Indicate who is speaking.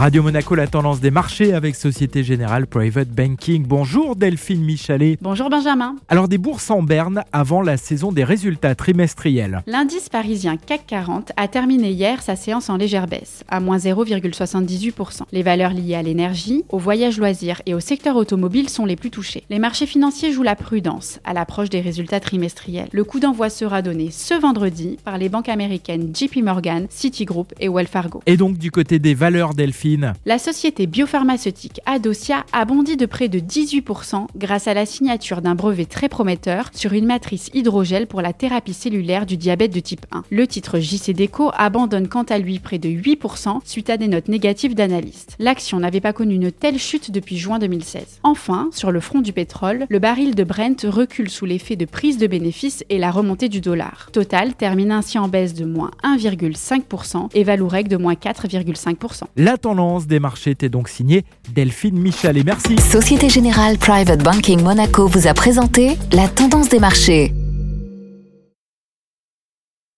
Speaker 1: Radio Monaco, la tendance des marchés avec Société Générale Private Banking. Bonjour Delphine Michalet.
Speaker 2: Bonjour Benjamin.
Speaker 1: Alors des bourses en berne avant la saison des résultats trimestriels.
Speaker 2: L'indice parisien CAC 40 a terminé hier sa séance en légère baisse, à moins 0,78%. Les valeurs liées à l'énergie, au voyage loisirs et au secteur automobile sont les plus touchées. Les marchés financiers jouent la prudence à l'approche des résultats trimestriels. Le coup d'envoi sera donné ce vendredi par les banques américaines JP Morgan, Citigroup et Wells Fargo.
Speaker 1: Et donc du côté des valeurs Delphine
Speaker 2: la société biopharmaceutique Adocia a bondi de près de 18% grâce à la signature d'un brevet très prometteur sur une matrice hydrogel pour la thérapie cellulaire du diabète de type 1. Le titre JC Deco abandonne quant à lui près de 8% suite à des notes négatives d'analystes. L'action n'avait pas connu une telle chute depuis juin 2016. Enfin, sur le front du pétrole, le baril de Brent recule sous l'effet de prise de bénéfices et la remontée du dollar. Total termine ainsi en baisse de moins 1,5% et Valourec de moins 4,5%.
Speaker 1: Tendance des marchés était donc signée Delphine Michel et merci.
Speaker 3: Société Générale Private Banking Monaco vous a présenté la tendance des marchés.